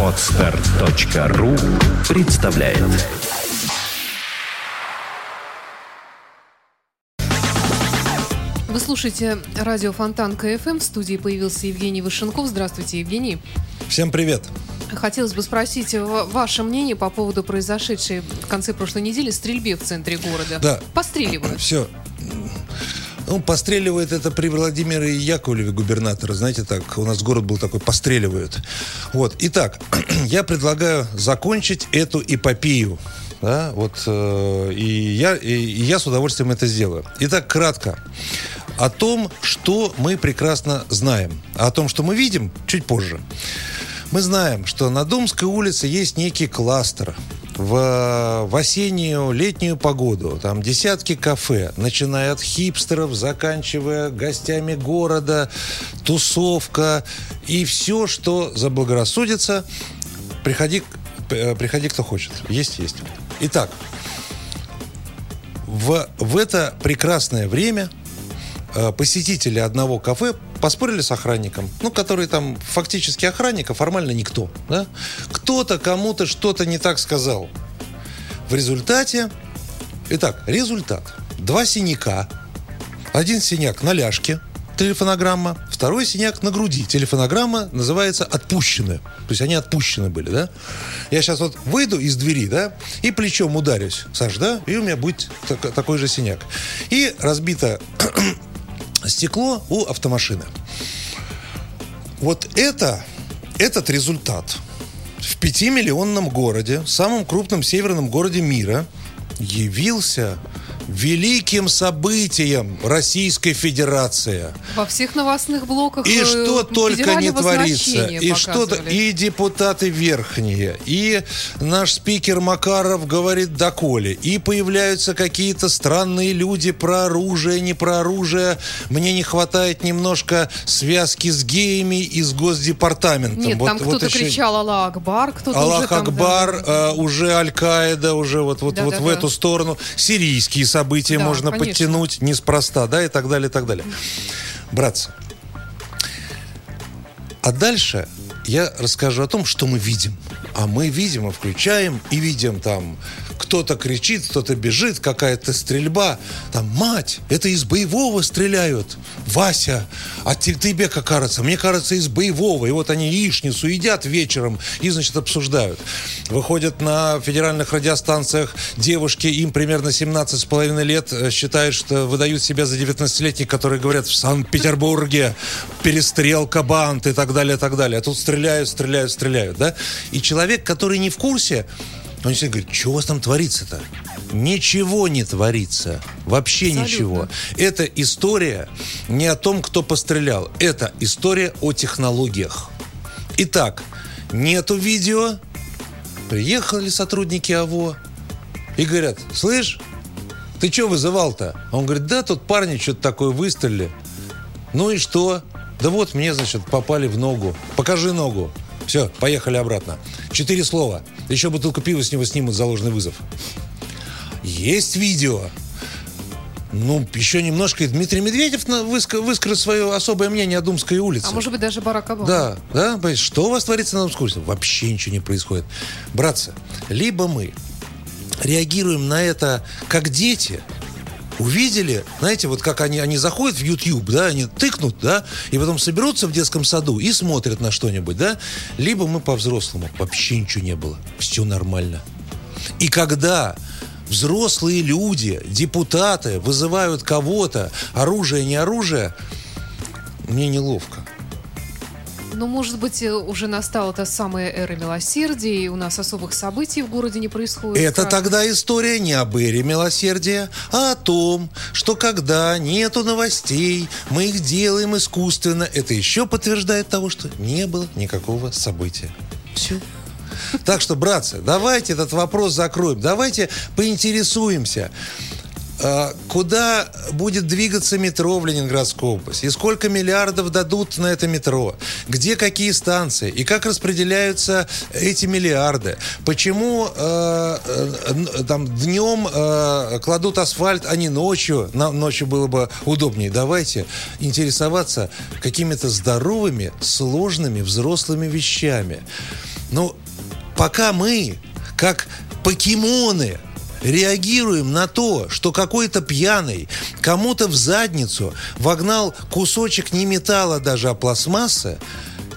Отстар.ру представляет Вы слушаете радио Фонтан КФМ. В студии появился Евгений Вышенков. Здравствуйте, Евгений. Всем привет. Хотелось бы спросить ва- ваше мнение по поводу произошедшей в конце прошлой недели стрельбе в центре города. Да. Постреливают. Все. Ну, постреливает это при Владимире Яковлеве, губернатора. Знаете, так, у нас город был такой, постреливают. Вот. Итак, я предлагаю закончить эту эпопею. Да, вот, э, и, я, и, я с удовольствием это сделаю. Итак, кратко. О том, что мы прекрасно знаем. О том, что мы видим, чуть позже. Мы знаем, что на Думской улице есть некий кластер в, в осеннюю, летнюю погоду. Там десятки кафе, начиная от хипстеров, заканчивая гостями города, тусовка и все, что заблагорассудится. Приходи, э, приходи, кто хочет. Есть, есть. Итак, в, в это прекрасное время э, посетители одного кафе поспорили с охранником, ну, который там фактически охранник, а формально никто. Да? Кто-то кому-то что-то не так сказал. В результате, итак, результат. Два синяка. Один синяк на ляжке, телефонограмма, второй синяк на груди. Телефонограмма называется «отпущены». То есть они отпущены были, да? Я сейчас вот выйду из двери, да, и плечом ударюсь, Саш, да, и у меня будет так- такой же синяк. И разбито стекло у автомашины. Вот это, этот результат в пятимиллионном городе, самом крупном северном городе мира, явился великим событием Российской Федерации. Во всех новостных блоках И э, что только не творится. И что-то и депутаты верхние, и наш спикер Макаров говорит доколе, и появляются какие-то странные люди про оружие, не про оружие. Мне не хватает немножко связки с геями и с Госдепартаментом. Нет, Вот- там вот кто-то еще- кричал Аллах Акбар, кто-то уже Аллах там... да, Акбар, да. э, уже Аль-Каида, уже вот, вот, вот в Да-да-да. эту сторону. Сирийские события Да, можно конечно. подтянуть неспроста, да, и так далее, и так далее. Братцы, а дальше я расскажу о том, что мы видим. А мы видим и включаем, и видим там кто-то кричит, кто-то бежит, какая-то стрельба. Там, мать, это из боевого стреляют. Вася, а те- тебе как кажется? Мне кажется, из боевого. И вот они яичницу едят вечером и, значит, обсуждают. Выходят на федеральных радиостанциях девушки, им примерно 17 с половиной лет, э, считают, что выдают себя за 19-летних, которые говорят, в Санкт-Петербурге перестрелка банд и так далее, и так далее. А тут стреляют, стреляют, стреляют, да? И человек, который не в курсе, он все говорит, что у вас там творится-то? Ничего не творится. Вообще Абсолютно. ничего. Это история не о том, кто пострелял. Это история о технологиях. Итак, нету видео. Приехали сотрудники АВО и говорят, слышь, ты что вызывал-то? А Он говорит, да, тут парни что-то такое выстрелили. Ну и что? Да вот мне, значит, попали в ногу. Покажи ногу. Все, поехали обратно. Четыре слова. Еще бутылку пива с него снимут за ложный вызов. Есть видео. Ну, еще немножко и Дмитрий Медведев выскажет свое особое мнение о Думской улице. А может быть даже Барак Обама. Да, да, что у вас творится на Думской улице? Вообще ничего не происходит. Братцы, либо мы реагируем на это как дети, увидели, знаете, вот как они, они заходят в YouTube, да, они тыкнут, да, и потом соберутся в детском саду и смотрят на что-нибудь, да, либо мы по-взрослому, вообще ничего не было, все нормально. И когда взрослые люди, депутаты вызывают кого-то, оружие, не оружие, мне неловко. Ну, может быть, э, уже настала та самая эра милосердия, и у нас особых событий в городе не происходит. Это Как- тогда история не об эре милосердия, а о том, что когда нету новостей, мы их делаем искусственно. Это еще подтверждает того, что не было никакого события. Все. Так что, братцы, давайте этот вопрос закроем. Давайте поинтересуемся. А, куда будет двигаться метро в Ленинградскую область? И сколько миллиардов дадут на это метро? Где какие станции? И как распределяются эти миллиарды? Почему э, э, там днем э, кладут асфальт, а не ночью? На, ночью было бы удобнее. Давайте интересоваться какими-то здоровыми, сложными взрослыми вещами. Ну, пока мы, как покемоны, реагируем на то, что какой-то пьяный кому-то в задницу вогнал кусочек не металла даже, а пластмассы,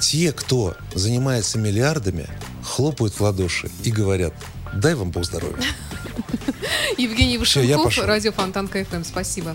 те, кто занимается миллиардами, хлопают в ладоши и говорят, дай вам Бог здоровья. Евгений Вышенков, радио Фонтан КФМ. Спасибо.